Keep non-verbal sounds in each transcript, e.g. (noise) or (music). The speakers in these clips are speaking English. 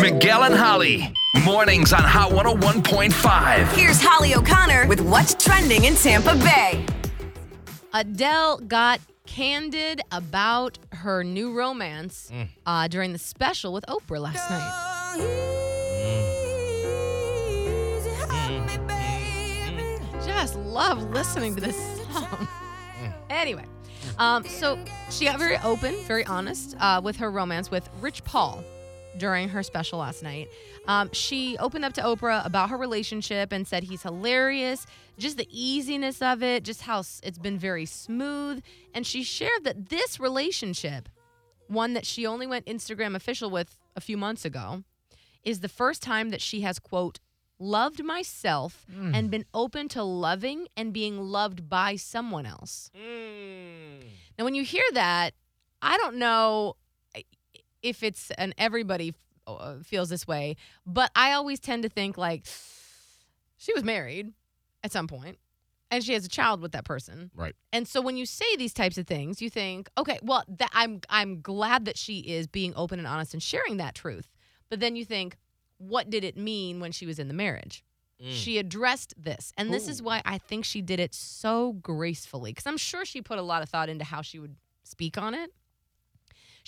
Miguel and Holly. Mornings on Hot 101.5. Here's Holly O'Connor with what's trending in Tampa Bay. Adele got candid about her new romance uh, during the special with Oprah last night. Just love listening to this song. (laughs) Anyway, um, so she got very open, very honest uh, with her romance with Rich Paul during her special last night. Um, she opened up to Oprah about her relationship and said he's hilarious, just the easiness of it, just how it's been very smooth. And she shared that this relationship, one that she only went Instagram official with a few months ago, is the first time that she has, quote, loved myself and been open to loving and being loved by someone else. Now, when you hear that, I don't know if it's an everybody uh, feels this way, but I always tend to think like she was married at some point and she has a child with that person. Right. And so when you say these types of things, you think, okay, well, that I'm I'm glad that she is being open and honest and sharing that truth. But then you think, what did it mean when she was in the marriage? She addressed this. And this is why I think she did it so gracefully because I'm sure she put a lot of thought into how she would speak on it.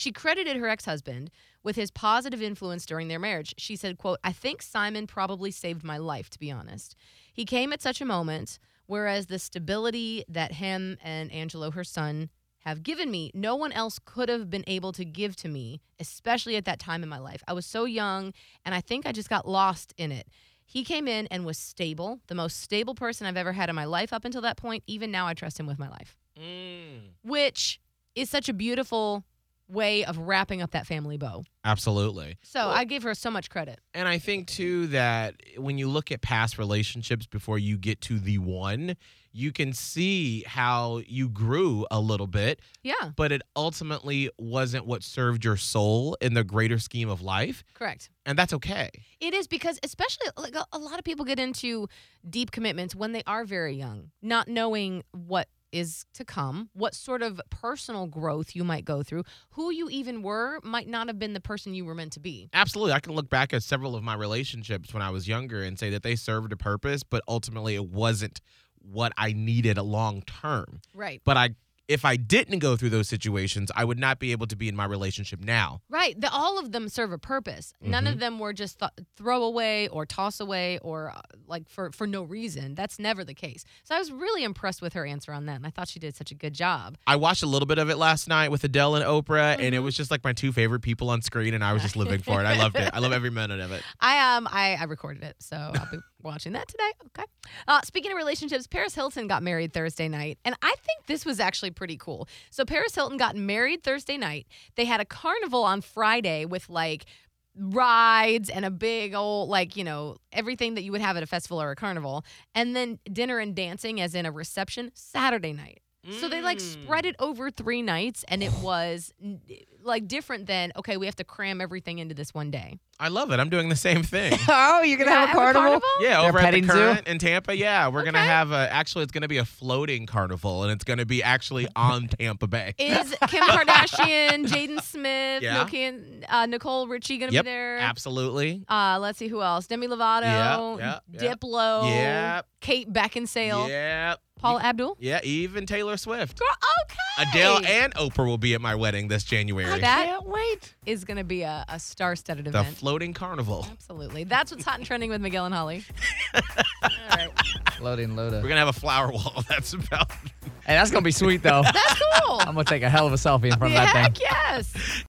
She credited her ex-husband with his positive influence during their marriage. She said, quote, I think Simon probably saved my life, to be honest. He came at such a moment, whereas the stability that him and Angelo, her son, have given me, no one else could have been able to give to me, especially at that time in my life. I was so young, and I think I just got lost in it. He came in and was stable, the most stable person I've ever had in my life up until that point. Even now, I trust him with my life, mm. which is such a beautiful way of wrapping up that family bow. Absolutely. So I give her so much credit. And I think too that when you look at past relationships before you get to the one, you can see how you grew a little bit, Yeah, but it ultimately wasn't what served your soul in the greater scheme of life. correct. And that's okay. It is because, especially, like a, a lot of people get into deep commitments when they are very young, not knowing what is to come, what sort of personal growth you might go through, who you even were might not have been the person you were meant to be. Absolutely. I can look back at several of my relationships when I was younger and say that they served a purpose, but ultimately it wasn't what I needed long term. Right. But I if I didn't go through those situations, I would not be able to be in my relationship now. Right. The, all of them serve a purpose. None of them were just th- throw away or toss away or uh, like for, for no reason. That's never the case. So I was really impressed with her answer on that. And I thought she did such a good job. I watched a little bit of it last night with Adele and Oprah, and it Mm-hmm. was just like my two favorite people on screen, and I was just living for it. I loved it. I love every minute of it. (laughs) I um I, I recorded it, so I'll be (laughs) watching that today. Okay. Uh, speaking of relationships, Paris Hilton got married Thursday night, and I think this was actually pretty cool. So Paris Hilton got married Thursday night. They had a carnival on Friday with like rides and a big old like you know everything that you would have at a festival or a carnival, and then dinner and dancing as in a reception Saturday night. So they like spread it over three nights, and it was like different than okay, we have to cram everything into this one day. I love it. I'm doing the same thing. (laughs) Oh, you're gonna You're have a gonna carnival? Yeah, They're over at the petting zoo? current in Tampa. Yeah, we're gonna have a. Actually, it's gonna be a floating carnival, and it's gonna be actually (laughs) on Tampa Bay. Is (laughs) Kim Kardashian, Jaden Smith, Yeah. Nokia- uh, Nicole Richie gonna Yep, be there? Absolutely. Uh, let's see who else. Demi Lovato, Yeah, yeah, yeah. Diplo, Yep. Kate Beckinsale, Yeah. Paula Abdul. Yeah, even Taylor Swift. Girl, okay. Adele and Oprah will be at my wedding this January. That Can't wait. is gonna be a, a star-studded the event. floating carnival. Absolutely. That's what's hot and trending with Miguel and Holly. (laughs) All right. Loading, load We're gonna have a flower wall. (laughs) That's about. Hey, that's gonna be sweet though. That's cool. I'm gonna take a hell of a selfie in front of that Heck thing. yes.